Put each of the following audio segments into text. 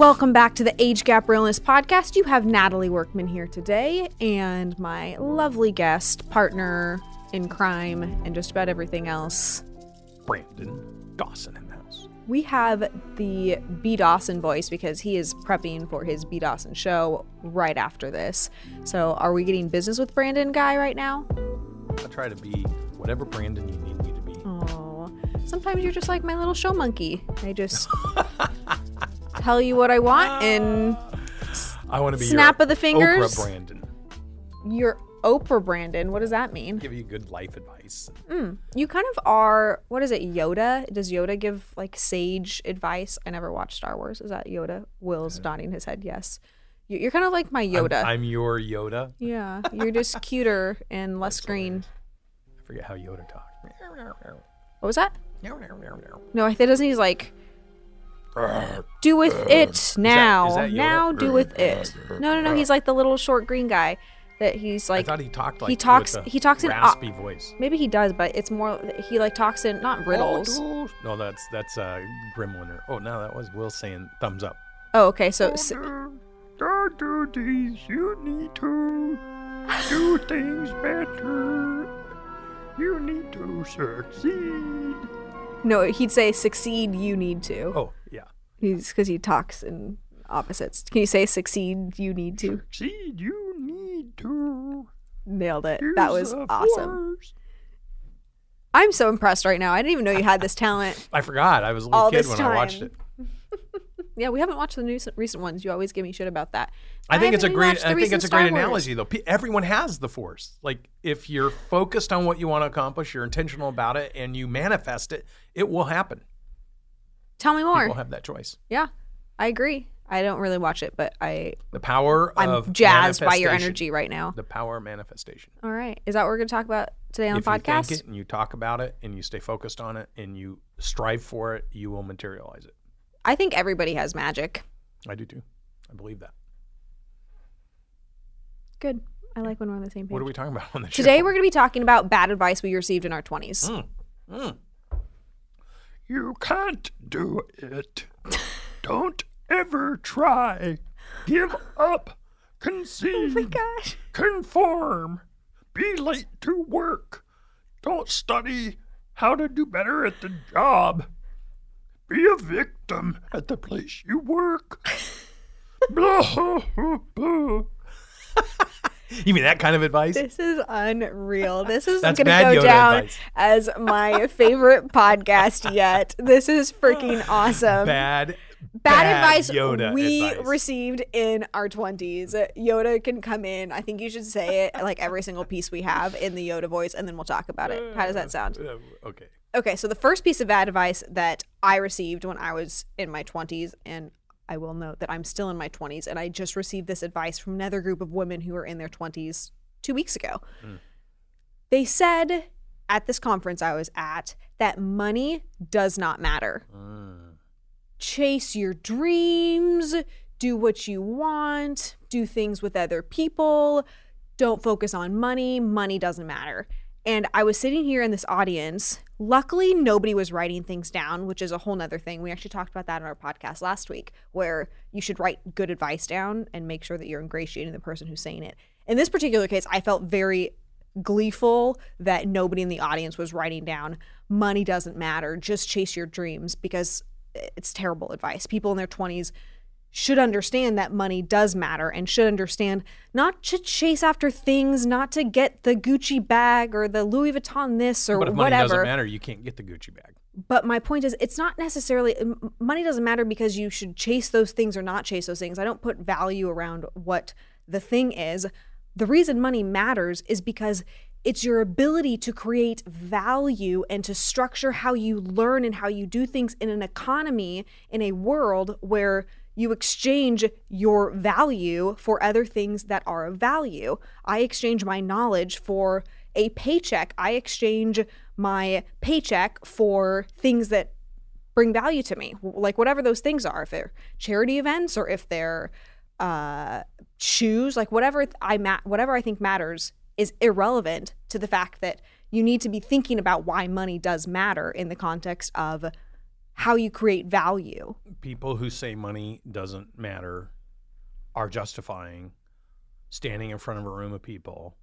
Welcome back to the Age Gap Realness Podcast. You have Natalie Workman here today and my lovely guest, partner in crime, and just about everything else. Brandon Dawson in the house. We have the B. Dawson voice because he is prepping for his B. Dawson show right after this. So, are we getting business with Brandon Guy right now? I try to be whatever Brandon you need me to be. Oh, sometimes you're just like my little show monkey. I just tell you what I want ah. and I want to be Snap your of the fingers. Oprah Brandon. you're Oprah Brandon. What does that mean? Give you good life advice. Mm. You kind of are. What is it? Yoda? Does Yoda give like sage advice? I never watched Star Wars. Is that Yoda? Will's nodding his head. Yes. You- You're kind of like my I'm- Yoda. I'm, your Yoda. yeah. You're just cuter and less green. I forget how Yoda talks. What was that? No, I think it doesn't. He's like, do with it now. is that Yoda? now, do with it. No, no, no. He's like the little short green guy. That he's like. I thought he talked like he talks. with a He talks in. raspy voice. maybe he does, but it's more. He like talks in not riddles. No, that's that's uh, Gremlin. Or, oh no, that was Will saying thumbs up. Oh, okay. So s- Don't do these. You need to do things better. You need to succeed. no, he'd say succeed. You need to. Oh He's because he talks in opposites. Can you say succeed? You need to. succeed. You need to. Nailed it. That was awesome. force. I'm so impressed right now. I didn't even know you had this talent. I forgot. I was a little All kid when I watched time. it. Yeah, we haven't watched the new recent ones. You always give me shit about that. I think it's a great. I think it's a Star great Wars. analogy, though. Everyone has the force. Like if you're focused on what you want to accomplish, you're intentional about it, and you manifest it, it will happen. Tell me more. People have that choice. yeah, I agree. I don't really watch it, but I The power I'm of jazzed by your energy right now. The power of manifestation. All right, is that what we're gonna talk about today on if the you podcast? think it and you talk about it and you stay focused on it and you strive for it, you will materialize it. I think everybody has magic. I do too. I believe that. Good. I like when we're on the same page. What are we talking about on the show? Today we're going to be talking about bad advice we received in our 20s. Mm. You can't do it. Don't ever try. Give up. Concede. Oh Gosh. Conform. Be late to work. Don't study how to do better at the job. Be a victim at the place you work. blah, blah. you mean that kind of advice? This is unreal. This is going to go Yoda down advice. as my favorite podcast yet. This is freaking awesome. Bad. Bad, advice Yoda we advice. received in our 20s. Yoda can come in. I think you should say it like every single piece we have in the Yoda voice, and then we'll talk about it. How does that sound? Uh, okay. Okay, so the first piece of bad advice that I received when I was in my 20s, and I will note that I'm still in my 20s, and I just received this advice from another group of women who are in their 20s two weeks ago. Hmm. They said at this conference I was at that money does not matter. Hmm. Chase your dreams, do what you want, do things with other people, don't focus on money. Money doesn't matter. And I was sitting here in this audience. Luckily, nobody was writing things down, which is a whole nother thing. We actually talked about that in our podcast last week, where you should write good advice down and make sure that you're ingratiating the person who's saying it. In this particular case, I felt very gleeful that nobody in the audience was writing down money doesn't matter, just chase your dreams because it's terrible advice. People in their 20s should understand that money does matter and should understand not to chase after things, not to get the Gucci bag or the Louis Vuitton this or But if money whatever. doesn't matter, you can't get the Gucci bag. But my point is, it's not necessarily money doesn't matter because you should chase those things or not chase those things. I don't put value around what the thing is. The reason money matters is because it's your ability to create value and to structure how you learn and how you do things in an economy, in a world where you exchange your value for other things that are of value. I exchange my knowledge for a paycheck. I exchange my paycheck for things that bring value to me, like whatever those things are. If they're charity events or if they're uh, shoes, like whatever I ma- whatever I think matters is irrelevant to the fact that you need to be thinking about why money does matter in the context of how you create value. People who say money doesn't matter are justifying standing in front of a room of people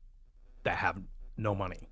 that have no money.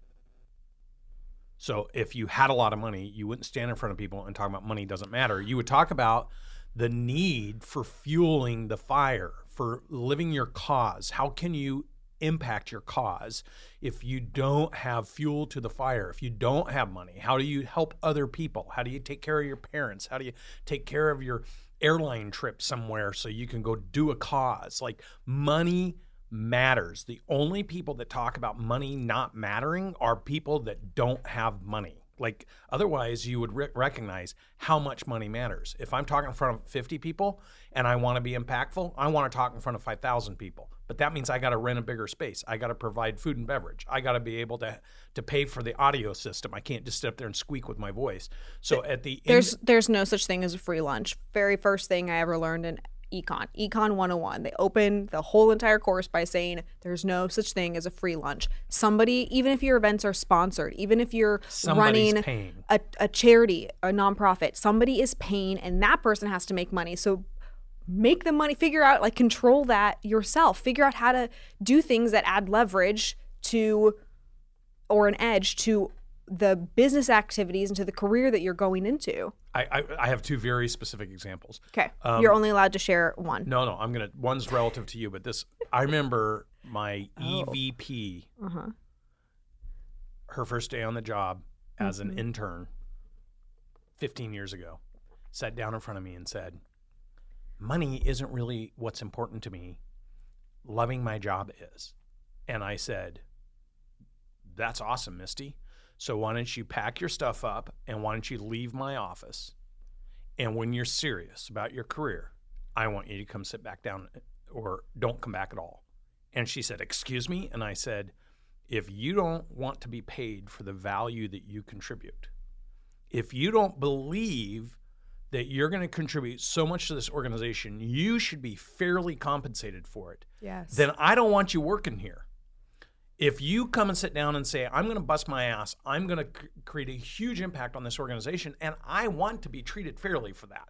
So if you had a lot of money, you wouldn't stand in front of people and talk about money doesn't matter. You would talk about the need for fueling the fire, for living your cause. How can you impact your cause. If you don't have fuel to the fire if you don't have money how do you help other people? How do you take care of your parents? How do you take care of your airline trip somewhere so you can go do a cause? Like money matters. The only people that talk about money not mattering are people that don't have money like otherwise you would re- recognize how much money matters if i'm talking in front of 50 people and i want to be impactful i want to talk in front of 5000 people but that means I got to rent a bigger space. I got to provide food and beverage. I got to be able to to pay for the audio system. I can't just sit up there and squeak with my voice. So at the there's end, there's no such thing as a free lunch. Very first thing I ever learned in econ, econ 101. They open the whole entire course by saying there's no such thing as a free lunch. Somebody, even if your events are sponsored, even if you're Somebody's running a, a charity, a nonprofit, somebody is paying and that person has to make money. So make the money, figure out, like, control that yourself. Figure out how to do things that add leverage to or an edge to the business activities and to the career that you're going into. I, I I have two very specific examples. Okay. Um, you're only allowed to share one. No, no, I'm gonna. One's relative to you, but this I remember my Oh. EVP, Uh-huh. her first day on the job as Mm-hmm. an intern, 15 years ago, sat down in front of me and said, "Money isn't really what's important to me. Loving my job is." And I said, "That's awesome, Misty. So why don't you pack your stuff up and why don't you leave my office? And when you're serious about your career, I want you to come sit back down eh, or don't come back at all. And she said, Excuse me? And I said, If you don't want to be paid for the value that you contribute, if you don't believe that you're going to contribute so much to this organization, you should be fairly compensated for it, Yes. then I don't want you working here. If you come and sit down and say, I'm going to bust my ass, I'm going to create a huge impact on this organization, and I want to be treated fairly for that,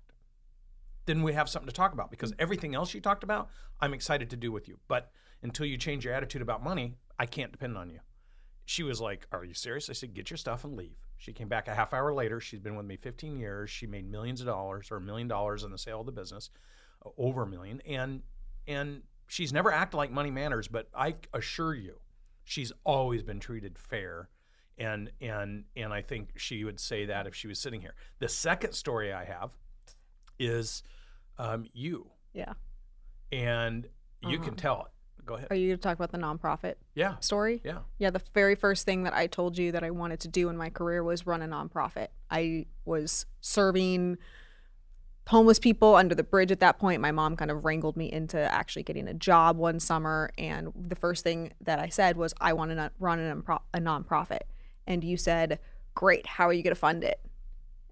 then we have something to talk about because everything else you talked about, I'm excited to do with you. But until you change your attitude about money, I can't depend on you. She was like, Are you serious? I said, Get your stuff and leave. She came back a half hour later. She's been with me 15 years. She made millions of dollars or a million dollars in the sale of the business, over a million. And, and she's never acted like money matters, but I assure you, she's always been treated fair and and and I think she would say that if she was sitting here. The second story I have is um, you, yeah. and you Uh-huh. can tell it. Go ahead. Are you going to talk about the nonprofit yeah, story? yeah. Yeah, the very first thing that I told you that I wanted to do in my career was run a nonprofit. I was serving homeless people under the bridge at that point. My mom kind of wrangled me into actually getting a job one summer. And the first thing that I said was, I want to run a, non- a nonprofit. And you said, Great, how are you going to fund it?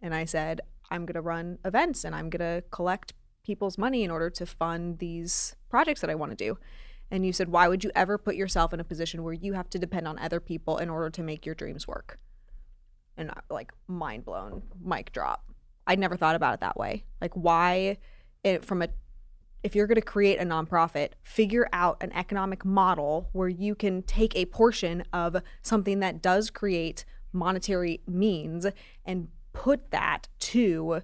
And I said, I'm going to run events and I'm going to collect people's money in order to fund these projects that I want to do. And you said, Why would you ever put yourself in a position where you have to depend on other people in order to make your dreams work? And I, like, mind blown, mic drop. I never thought about it that way. Like, why, it, from a, if you're going to create a nonprofit, figure out an economic model where you can take a portion of something that does create monetary means and put that to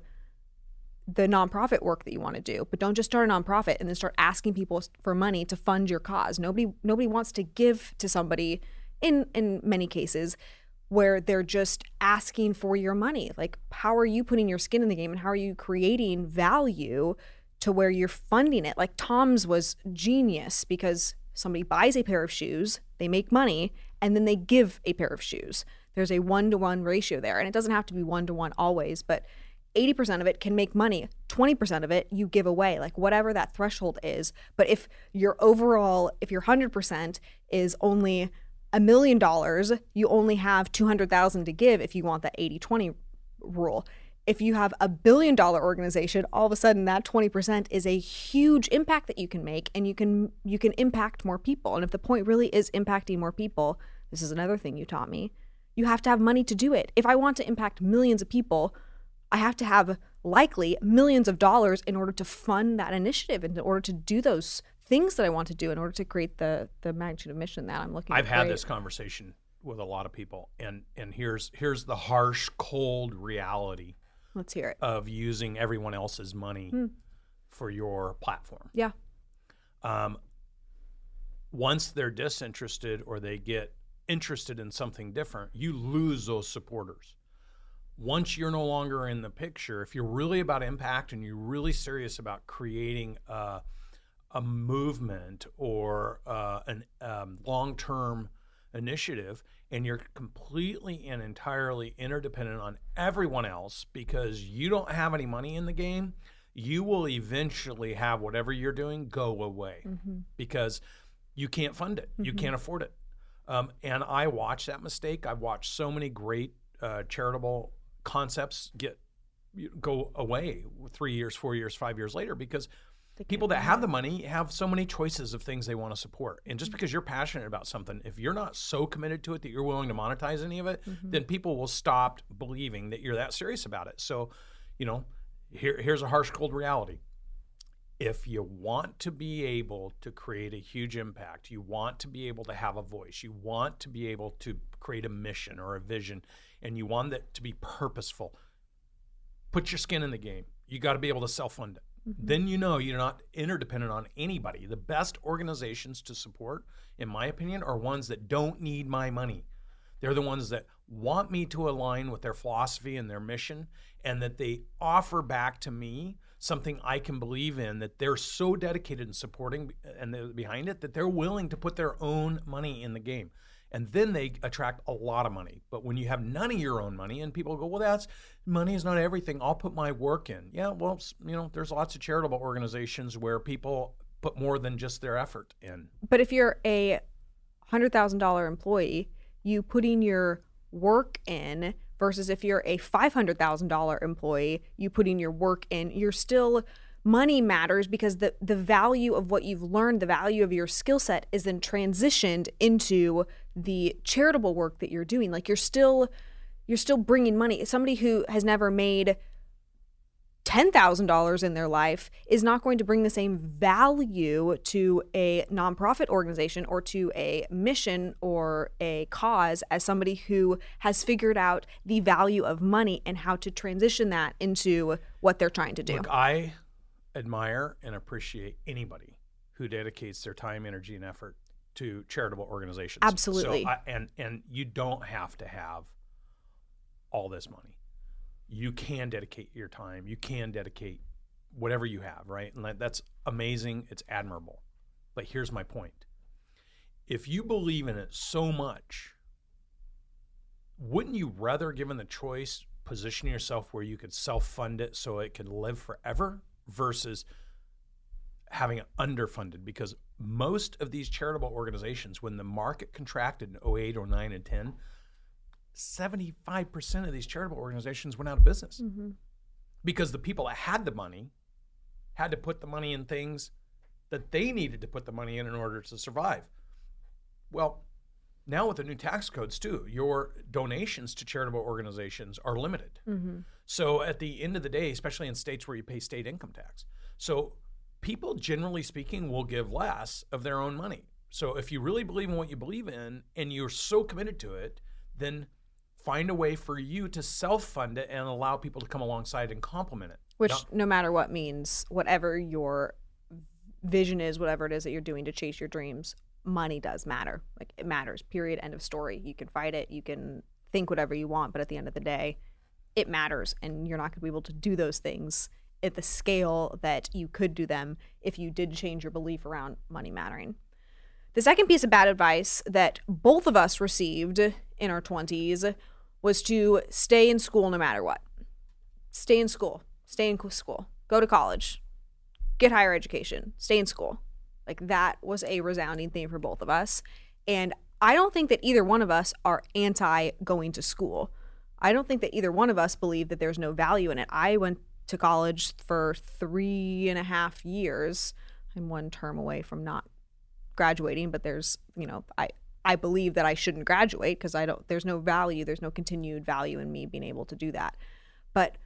the nonprofit work that you want to do but don't just start a nonprofit and then start asking people for money to fund your cause nobody nobody wants to give to somebody in in many cases where they're just asking for your money. Like how are you putting your skin in the game and how are you creating value to where you're funding it? Like TOMS was genius because somebody buys a pair of shoes they make money and then they give a pair of shoes. There's a one-to-one ratio there and it doesn't have to be one-to-one always but 80% of it can make money 20% of it you give away like whatever that threshold is. But if your overall if your 100% is only a million dollars you only have 200,000 to give if you want that 80-20 rule. If you have a billion dollar organization all of a sudden that 20% is a huge impact that you can make and you can you can impact more people. And if the point really is impacting more people this is another thing you taught me you have to have money to do it. If i want to impact millions of people I have to have likely millions of dollars in order to fund that initiative in order to do those things that I want to do in order to create the the magnitude of mission that I'm looking for. I've had create. this conversation with a lot of people, and and here's here's the harsh, cold reality Let's hear it. of using everyone else's money Hmm. for your platform. Yeah. Um, once they're disinterested or they get interested in something different, you lose those supporters. Once you're no longer in the picture, if you're really about impact and you're really serious about creating a, a movement or uh, an um, long-term initiative, and you're completely and entirely interdependent on everyone else because you don't have any money in the game, you will eventually have whatever you're doing go away Mm-hmm. because you can't fund it, you Mhm. can't afford it. Um, and I watched that mistake. I've watched so many great uh, charitable concepts get go away three years, four years, five years later because people that have the money have so many choices of things they want to support. And just because you're passionate about something, if you're not so committed to it that you're willing to monetize any of it, Mhm. then people will stop believing that you're that serious about it. So, you know, here, here's a harsh, cold reality. If you want to be able to create a huge impact, you want to be able to have a voice, you want to be able to create a mission or a vision, and you want it to be purposeful, put your skin in the game. You got to be able to self fund it Mhm. then you know you're not interdependent on anybody. The best organizations to support, in my opinion, are ones that don't need my money. They're the ones that want me to align with their philosophy and their mission, and that they offer back to me something I can believe in, that they're so dedicated in supporting and behind it that they're willing to put their own money in the game. And then they attract a lot of money. But when you have none of your own money, and people go, well, that's money is not everything. I'll put my work in. Yeah, well, you know, there's lots of charitable organizations where people put more than just their effort in. But if you're a hundred thousand dollar employee, you putting your work in versus if you're a five hundred thousand dollar employee, you putting your work in, you're still money matters because the the value of what you've learned, the value of your skill set is then transitioned into the charitable work that you're doing. Like you're still you're still bringing money. Somebody who has never made $10,000 in their life is not going to bring the same value to a nonprofit organization or to a mission or a cause as somebody who has figured out the value of money and how to transition that into what they're trying to do. Look, I admire and appreciate anybody who dedicates their time, energy, and effort to charitable organizations. Absolutely. So I, and and you don't have to have all this money. You can dedicate your time. You can dedicate whatever you have, right? And that- that's amazing. It's admirable. But here's my point: if you believe in it so much, wouldn't you rather, given the choice, position yourself where you could self-fund it so it could live forever versus having it underfunded because most of these charitable organizations when the market contracted in 08 or 9 and 10 75% of these charitable organizations went out of business Mhm. because the people that had the money had to put the money in things that they needed to put the money in in order to survive well now with the new tax codes too your donations to charitable organizations are limited Mhm. so at the end of the day, especially in states where you pay state income tax, so people generally speaking will give less of their own money. So if you really believe in what you believe in and you're so committed to it, then find a way for you to self-fund it and allow people to come alongside and complement it. Which, no matter what means, whatever your vision is, whatever it is that you're doing to chase your dreams, money does matter. Like it matters, period. End of story. You can fight it, you can think whatever you want, but at the end of the day, it matters. And you're not going to be able to do those things at the scale that you could do them if you did change your belief around money mattering. The second piece of bad advice that both of us received in our 20s was to stay in school no matter what. Stay in school. Stay in school. Go to college. Get higher education. Stay in school. Like that was a resounding theme for both of us. And I don't think that either one of us are anti going to school. I don't think that either one of us believe that there's no value in it. I went to college for three and a half years. I'm one term away from not graduating, but there's, you know, I I believe that I shouldn't graduate because I don't there's no value, there's no continued value in me being able to do that. But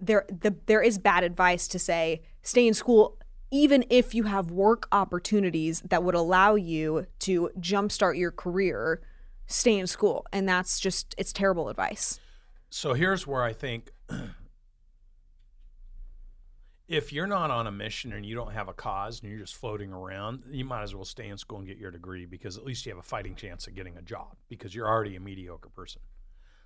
there the, there is bad advice to say stay in school even if you have work opportunities that would allow you to jumpstart your career stay in school and that's just it's terrible advice So here's where I think if you're not on a mission and you don't have a cause and you're just floating around, you might as well stay in school and get your degree because at least you have a fighting chance of getting a job because you're already a mediocre person.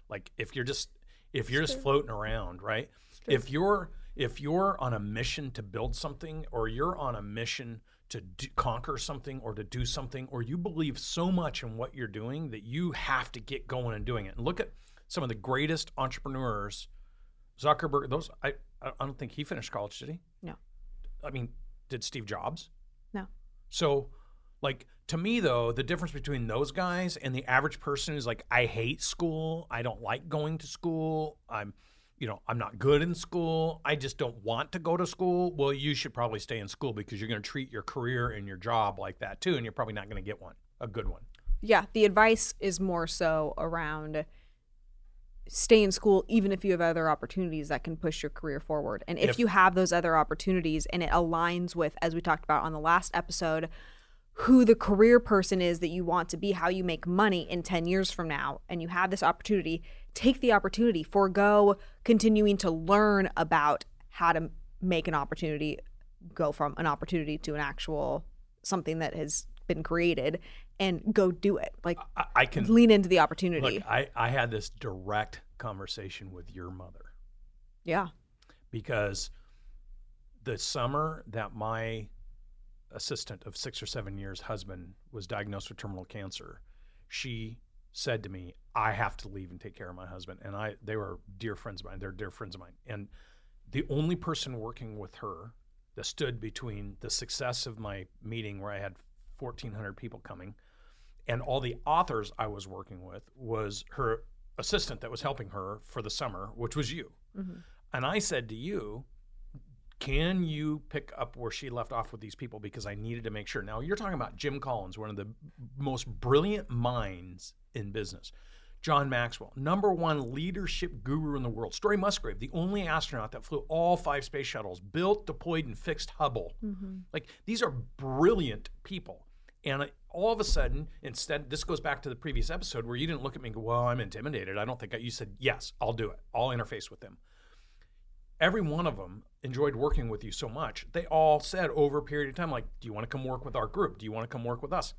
Like if you're just if you're just floating around, right? If you're if you're on a mission to build something or you're on a mission to do, conquer something or to do something or you believe so much in what you're doing that you have to get going and doing it. And look at some of the greatest entrepreneurs Zuckerberg those I I don't think he finished college, did he? No. I mean, did Steve Jobs? No. So, like to me though, the difference between those guys and the average person is like, I hate school. I don't like going to school. I'm, you know, I'm not good in school. I just don't want to go to school. Well, you should probably stay in school because you're going to treat your career and your job like that too, and you're probably not going to get one, a good one. yeah the advice is more so around stay in school even if you have other opportunities that can push your career forward. And if, If- you have those other opportunities and it aligns with as we talked about on the last episode who the career person is that you want to be how you make money in 10 years from now and you have this opportunity take the opportunity forego continuing to learn about how to make an opportunity go from an opportunity to an actual something that has been created and go do it like I, I can lean into the opportunity. look. I I had this direct conversation with your mother. yeah. because the summer that my assistant of six or seven years husband was diagnosed with terminal cancer she said to me i have to leave and take care of my husband and i they were dear friends of mine they're dear friends of mine and the only person working with her that stood between the success of my meeting where i had 1400 people coming and all the authors i was working with was her assistant that was helping her for the summer which was you Mhm. and I said to you, can you pick up where she left off with these people? Because I needed to make sure. Now, you're talking about Jim Collins, one of the most brilliant minds in business. John Maxwell, number one leadership guru in the world. Story Musgrave, the only astronaut that flew all five space shuttles, built, deployed, and fixed Hubble. Like, these are brilliant people. And all of a sudden, instead, this goes back to the previous episode where you didn't look at me and go, Well, I'm intimidated. I don't think I, you said, Yes, I'll do it. I'll interface with them. Every one of them enjoyed working with you so much. They all said over a period of time, like, Do you want to come work with our group? Do you want to come work with us?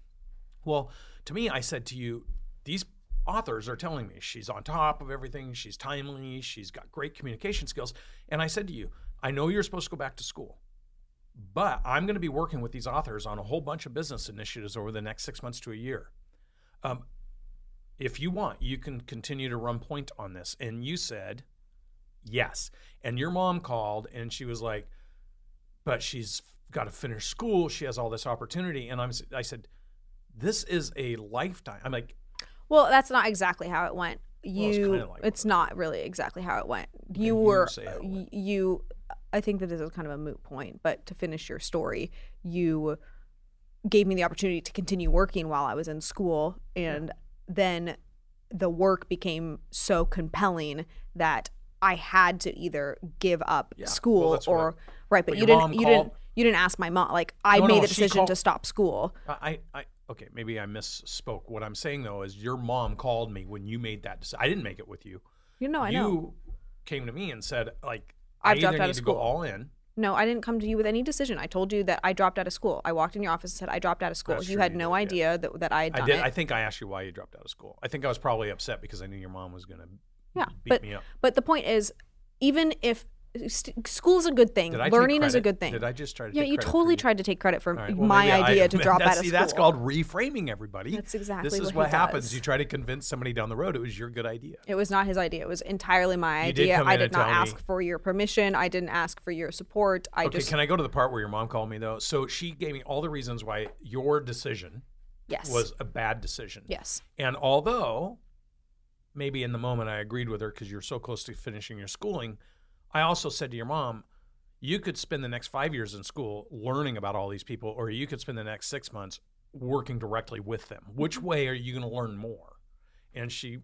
Well, to me, I said to you, These authors are telling me she's on top of everything. She's timely. She's got great communication skills. And I said to you, I know you're supposed to go back to school. But I'm going to be working with these authors on a whole bunch of business initiatives over the next six months to a year. Um, if you want, you can continue to run point on this. And you said, yes. And your mom called and she was like, but she's got to finish school. She has all this opportunity. And I'm, I said, this is a lifetime. I'm like, Well, that's not exactly how it went. You, it's it's, like not really exactly how it went. You were, say how it y- went. you. I think that this is kind of a moot point, but to finish your story, you gave me the opportunity to continue working while I was in school, and then the work became so compelling that I had to either give up Yeah. Well, Well, or right. But, but you didn't. You called- didn't. You didn't ask my mom. Like I No, made no, the decision called- to stop school. I, I, okay, maybe I misspoke. What I'm saying though is your mom called me when you made that decision. I didn't make it with you. You know, I know you know. came to me and said, like, I've I dropped out of to go school. all in. No, I didn't come to you with any decision. I told you that I dropped out of school. I walked in your office and said I dropped out of school. That's you true, had you no did, yeah. idea that, that I had I did. it. I think I asked you why you dropped out of school. I think I was probably upset because I knew your mom was going to yeah, beat but me up. but the point is, even if st- school's a good thing, Did learning is a good thing. Did I just try to yeah, take you totally tried to take credit for right, well, my maybe I- idea to drop out of school? see, school. That's called reframing, everybody. That's exactly This is what happens. does. You try to convince somebody down the road it was your good idea. It was not his idea. It was entirely my You did idea. come I did not ask me- for your permission. I didn't ask for your support. I okay, just can I go to the part where your mom called me though? So she gave me all the reasons why your decision yes was a bad decision. yes And although maybe in the moment I agreed with her because you're so close to finishing your schooling, I also said to your mom, you could spend the next five years in school learning about all these people, or you could spend the next six months working directly with them. Which mm-hmm. way are you going to learn more? And she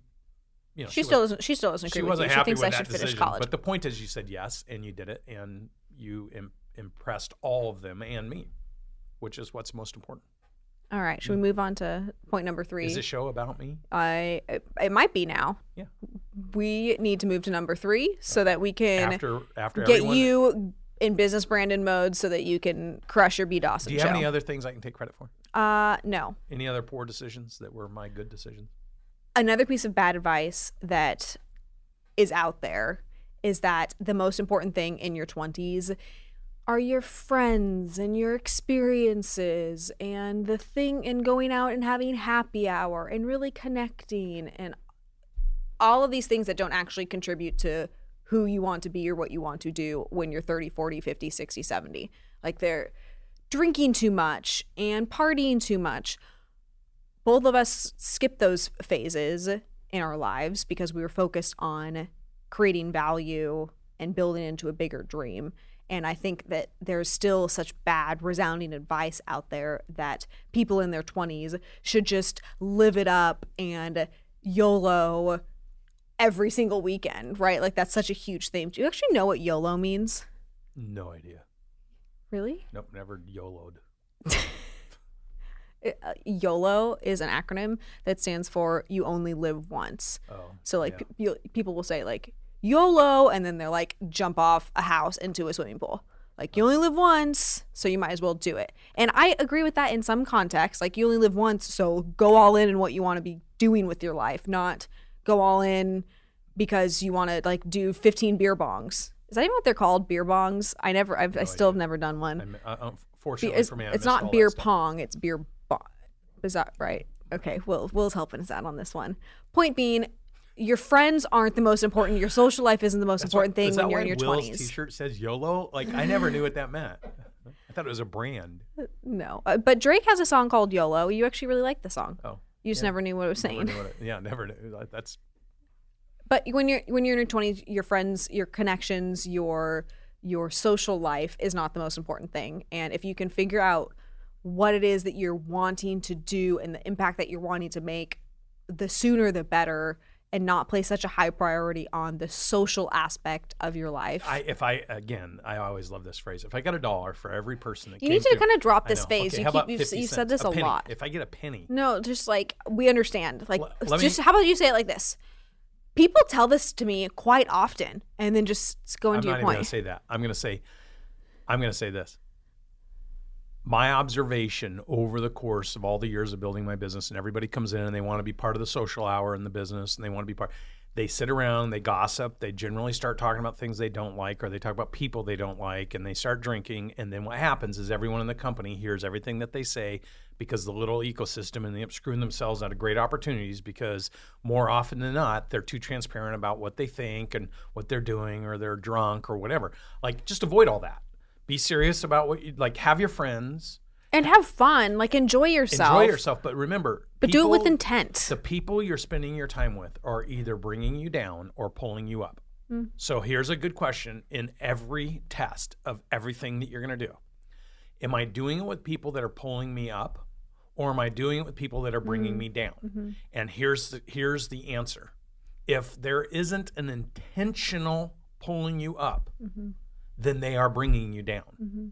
you know, She, was- still doesn't. She still doesn't agree she with wasn't. She happy thinks with I that should finish decision. college. But the point is, you said yes, and you did it, and you Im- impressed all of them and me, which is what's most important. All right. Should we move on to point number three? Is this show about me? I it, it might be now. Yeah. We need to move to number three so that we can After after get everyone, you in business Brandon mode so that you can crush your B Dawson do you show. have any other things I can take credit for? uh, no. Any other poor decisions that were my good decisions? Another piece of bad advice that is out there is that the most important thing in your 20s are your friends and your experiences and the thing and going out and having happy hour and really connecting and all of these things that don't actually contribute to who you want to be or what you want to do when you're 30, 40, 50, 60, 70. Like they're drinking too much and partying too much. Both of us skipped those phases in our lives because we were focused on creating value and building into a bigger dream. And I think that there's still such bad, resounding advice out there that people in their 20s should just live it up and YOLO every single weekend, right? Like that's such a huge thing. Do you actually know what YOLO means? No idea. Really? Nope, never YOLO'd. Uh, YOLO is an acronym that stands for you only live once. Oh, So like yeah. pe- people will say like YOLO and then they're like jump off a house into a swimming pool. Like you only live once, so you might as well do it. And I agree with that in some contexts. Like you only live once, so go all in in what you want to be doing with your life, not go all in because you want to like do 15 beer bongs. Is that even what they're called? Beer bongs? I never I've, I still have never done one. I mi- uh, unfortunately it's, for me, I it's not beer pong, it's beer bong. Is that right? Okay, Will Will's helping us out on this one. Point being, your friends aren't the most important. Your social life isn't the most That's important thing when you're in your Will's twenties. T-shirt says YOLO. Like I never knew what that meant. I thought it was a brand. No, uh, but Drake has a song called YOLO. You actually really like the song. Oh, You just yeah. never knew what it was saying. what it- yeah, never knew. That's But when you're when you're in your twenties, your friends, your connections, your your social life is not the most important thing. And if you can figure out what it is that you're wanting to do and the impact that you're wanting to make, the sooner the better, and not place such a high priority on the social aspect of your life. I. If I again, I always love this phrase. If I get a dollar for every person that you need to to kind of drop this phase. Okay, you keep you've, you've said this a, penny. lot. If I get a penny, No, just like we understand. Like, L- just me- how about you say it like this? People tell this to me quite often, and then just go into your point. I'm not even going to say that. I'm going to say, I'm going to say this. My observation over the course of all the years of building my business, and everybody comes in and they want to be part of the social hour in the business, and they want to be part. They sit around, they gossip, they generally start talking about things they don't like, or they talk about people they don't like, and they start drinking. And then what happens is everyone in the company hears everything that they say because the little ecosystem and they up screwing themselves out of great opportunities because more often than not, they're too transparent about what they think and what they're doing, or they're drunk or whatever. Like, just avoid all that. Be serious about what you like. Have your friends, and have fun. Like enjoy yourself. enjoy yourself, but remember, But do it with intent. the people you're spending your time with are either bringing you down or pulling you up. Hmm. So here's a good question in every test of everything that you're going to do. Am I doing it with people that are pulling me up or am I doing it with people that are bringing hmm. me down? Mm-hmm. And here's the, here's the answer. If there isn't an intentional pulling you up, mm-hmm. Then they are bringing you down. Mm-hmm.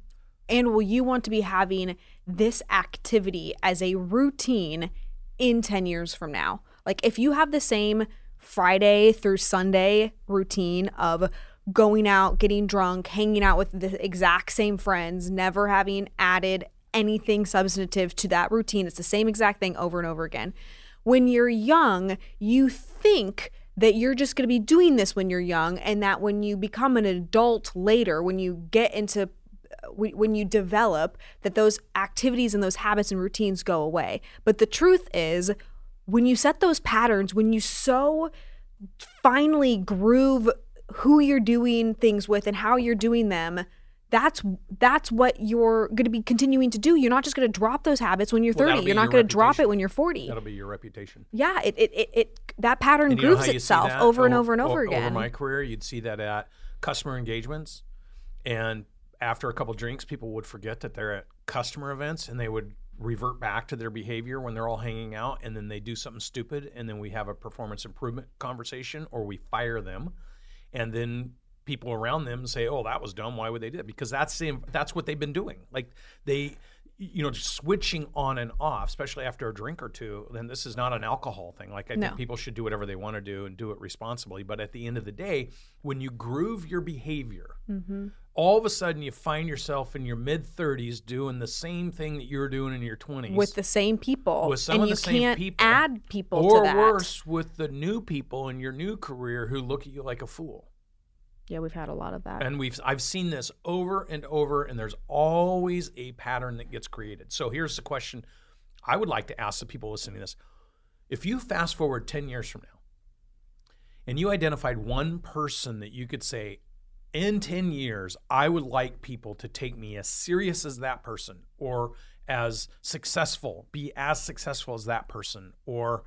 and will you want to be having this activity as a routine in 10 years from now? Like if you have the same Friday through Sunday routine of going out, getting drunk, hanging out with the exact same friends, never having added anything substantive to that routine, it's the same exact thing over and over again. When you're young, you think that you're just going to be doing this when you're young and that when you become an adult later, when you get into uh, when when you develop that those activities and those habits and routines go away. But the truth is, when you set those patterns, when you so finally groove who you're doing things with and how you're doing them, that's that's what you're going to be continuing to do. You're not just going to drop those habits when you're 30. that'll you're not your going to drop it when you're 40. That'll be your reputation. yeah, it it, it, it that pattern And grooves you see itself that over and oh, over and o- oh, over again. Over my career, you'd see that at customer engagements, and after a couple drinks, people would forget that they're at customer events, and they would revert back to their behavior when they're all hanging out and then they do something stupid and then we have a performance improvement conversation or we fire them and then people around them say oh that was dumb why would they do that because that's the, that's what they've been doing like they you know switching on and off especially after a drink or two then this is not an alcohol thing like i No. think people should do whatever they want to do and do it responsibly but at the end of the day when you groove your behavior Mm-hmm. all of a sudden you find yourself in your mid 30s doing the same thing that you were doing in your 20s With the same people. With some and of the same can't people. add people or to that. worse with the new people in your new career who look at you like a fool Yeah, we've had a lot of that. and we've i've seen this over and over and there's always a pattern that gets created so here's the question i would like to ask the people listening to this if you fast forward 10 years from now and you identified one person that you could say in 10 years i would like people to take me as serious as that person or as successful be as successful as that person or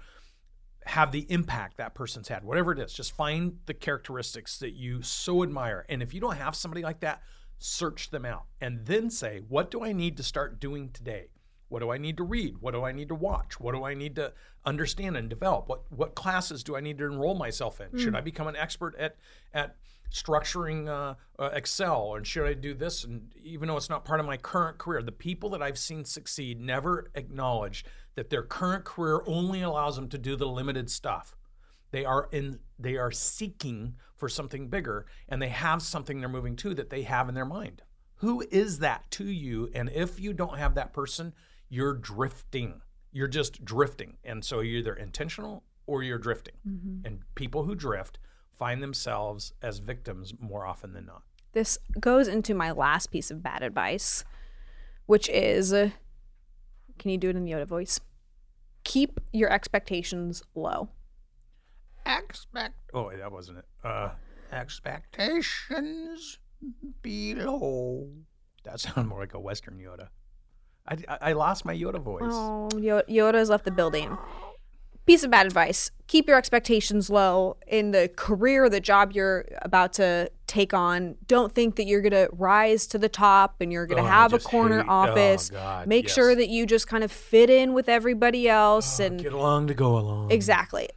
have the impact that person's had, whatever it is. Just find the characteristics that you so admire. And if you don't have somebody like that, search them out and then say, what do I need to start doing today? What do I need to read? What do I need to watch? What do I need to understand and develop? What what classes do I need to enroll myself in? Should I become an expert at at structuring uh, uh, Excel, and should I do this? And even though it's not part of my current career, the people that I've seen succeed never acknowledge that their current career only allows them to do the limited stuff. They are in they are seeking for something bigger, and they have something they're moving to that they have in their mind. Who is that to you? And if you don't have that person, you're drifting. You're just drifting. And so you're either intentional or you're drifting. Mm-hmm. And people who drift find themselves as victims more often than not. This goes into my last piece of bad advice, which is can you do it in the Yoda voice? Keep your expectations low. Expect. Oh, that wasn't it. Uh, expectations below. That sounded more like a Western Yoda. I, I, I lost my Yoda voice. Oh, Yo- Yoda has left the building. Piece of bad advice. Keep your expectations low in the career, the job you're about to take on. Don't think that you're going to rise to the top and you're going Oh, to I have a corner hate- oh, office. God, Make yes. sure that you just kind of fit in with everybody else oh, and Get along to go along. Exactly.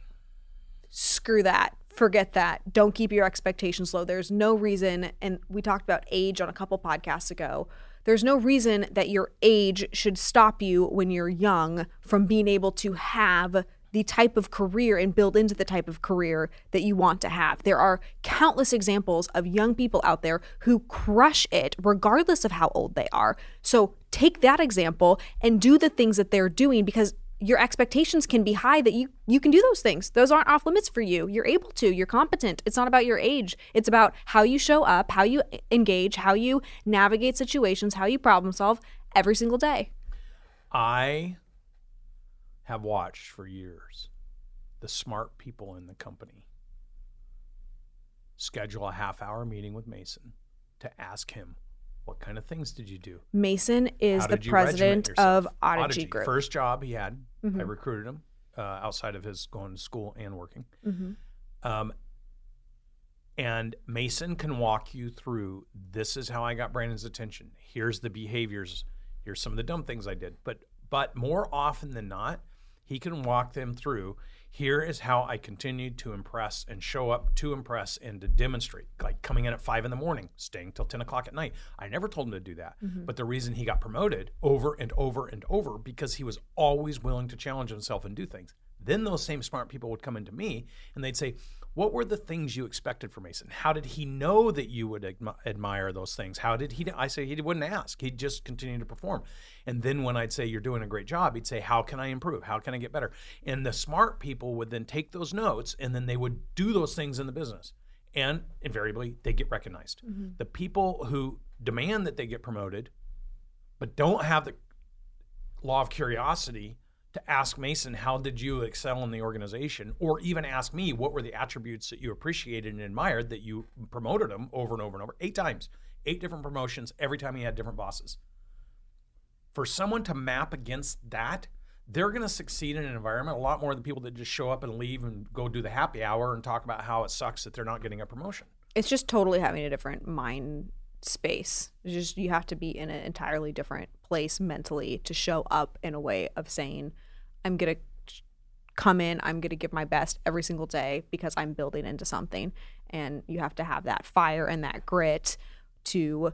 Screw that. Forget that. Don't keep your expectations low. There's no reason, and we talked about age on a couple podcasts ago. There's no reason that your age should stop you when you're young from being able to have the type of career and build into the type of career that you want to have. There are countless examples of young people out there who crush it regardless of how old they are. So take that example and do the things that they're doing because your expectations can be high that you you can do those things. Those aren't off limits for you. You're able to. You're competent. It's not about your age. It's about how you show up, how you engage, how you navigate situations, how you problem solve every single day. I have watched for years the smart people in the company schedule a half hour meeting with Mason to ask him, What kind of things did you do? Mason is the did you regiment president of Audigy, Group. First job he had, I Mhm. recruited him uh, outside of his going to school and working. Mhm. Um, and Mason can walk you through this is how I got Brandon's attention. Here's the behaviors. Here's some of the dumb things I did. But but more often than not, he can walk them through. Here is how I continued to impress and show up to impress and to demonstrate. Like coming in at five in the morning, staying till 10 o'clock at night. I never told him to do that. Mm-hmm. But the reason he got promoted over and over and over because he was always willing to challenge himself and do things. Then those same smart people would come into me and they'd say, What were the things you expected from Mason? How did he know that you would admi- admire those things? How did he? I say he wouldn't ask. He'd just continue to perform. And then when I'd say, You're doing a great job, he'd say, How can I improve? How can I get better? And the smart people would then take those notes and then they would do those things in the business. And invariably, they get recognized. Mm-hmm. The people who demand that they get promoted, but don't have the law of curiosity to ask Mason, how did you excel in the organization? Or even ask me, what were the attributes that you appreciated and admired that you promoted him over and over and over? Eight times, eight different promotions, every time he had different bosses. For someone to map against that, they're going to succeed in an environment a lot more than people that just show up and leave and go do the happy hour and talk about how it sucks that they're not getting a promotion. It's just totally having a different space. It's just you have to be in an entirely different place mentally to show up in a way of saying, I'm gonna come in, I'm gonna give my best every single day because I'm building into something. And you have to have that fire and that grit to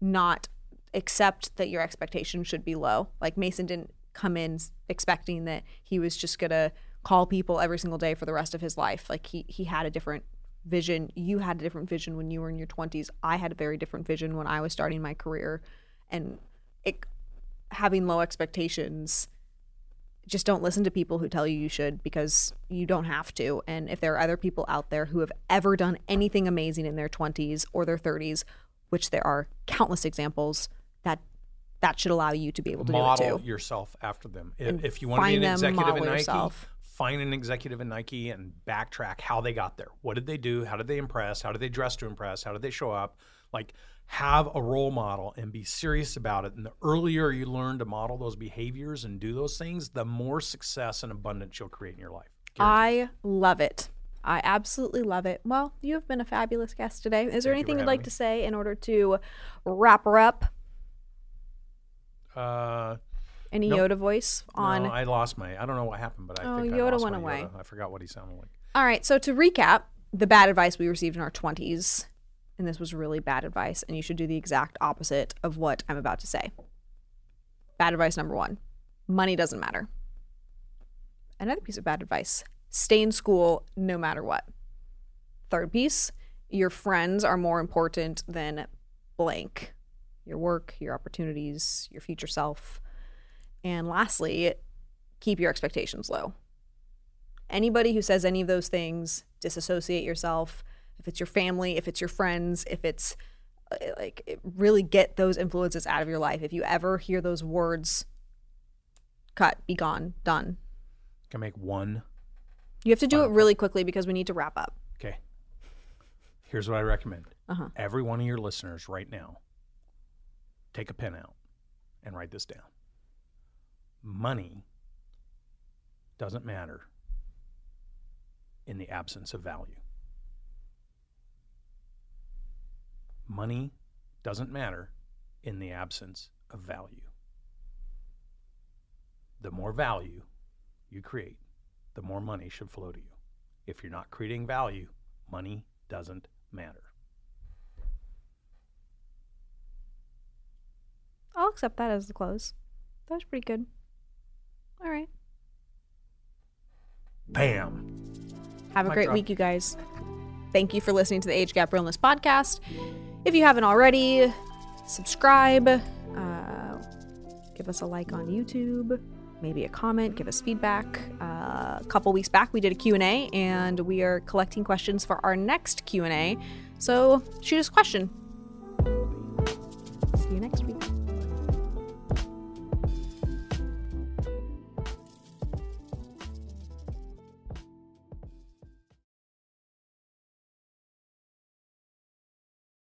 not accept that your expectation should be low. Like Mason didn't come in expecting that he was just gonna call people every single day for the rest of his life. Like he he had a different vision. You had a different vision when you were in your 20s. I had a very different vision when I was starting my career and it having low expectations just don't listen to people who tell you you should because you don't have to. And if there are other people out there who have ever done anything amazing in their 20s or their 30s, which there are countless examples, that that should allow you to be able to model do it too. yourself after them. If, if you want to be an executive in model Nike, yourself. Find an executive in Nike and backtrack how they got there. What did they do? How did they impress? How did they dress to impress? How did they show up? Like have a role model and be serious about it. And the earlier you learn to model those behaviors and do those things, the more success and abundance you'll create in your life. Guaranteed. I love it. I absolutely love it. Well, you have been a fabulous guest today. Is there Thank you anything for you'd like having to say in order to wrap her up? uh, Any Nope. Yoda voice on? no, I lost my. I don't know what happened, but I Oh, think I Yoda lost went away. Yoda. I forgot what he sounded like. All right. So to recap, the bad advice we received in our twenties, and this was really bad advice, and you should do the exact opposite of what I'm about to say. Bad advice number one: money doesn't matter. Another piece of bad advice: stay in school no matter what. Third piece: your friends are more important than blank. Your work, your opportunities, your future self. And lastly, keep your expectations low anybody who says any of those things disassociate yourself if it's your family if it's your friends if it's uh, like really get those influences out of your life if you ever hear those words cut be gone done Can I make one? you have to do it really quickly because we need to wrap up Okay. Here's what I recommend. uh-huh Every one of your listeners right now, take a pen out and write this down. Money doesn't matter in the absence of value. Money doesn't matter in the absence of value. The more value you create, the more money should flow to you. If you're not creating value, money doesn't matter. i'll accept that as the close that was pretty good all right Bam. Have a Mic great drop. week, you guys. Thank you for listening to the Age Gap Realness podcast. If you haven't already, subscribe, uh, give us a like on YouTube, maybe a comment, give us feedback. Uh, a couple weeks back, we did a Q&A, and we are collecting questions for our next Q&A. So shoot us a question.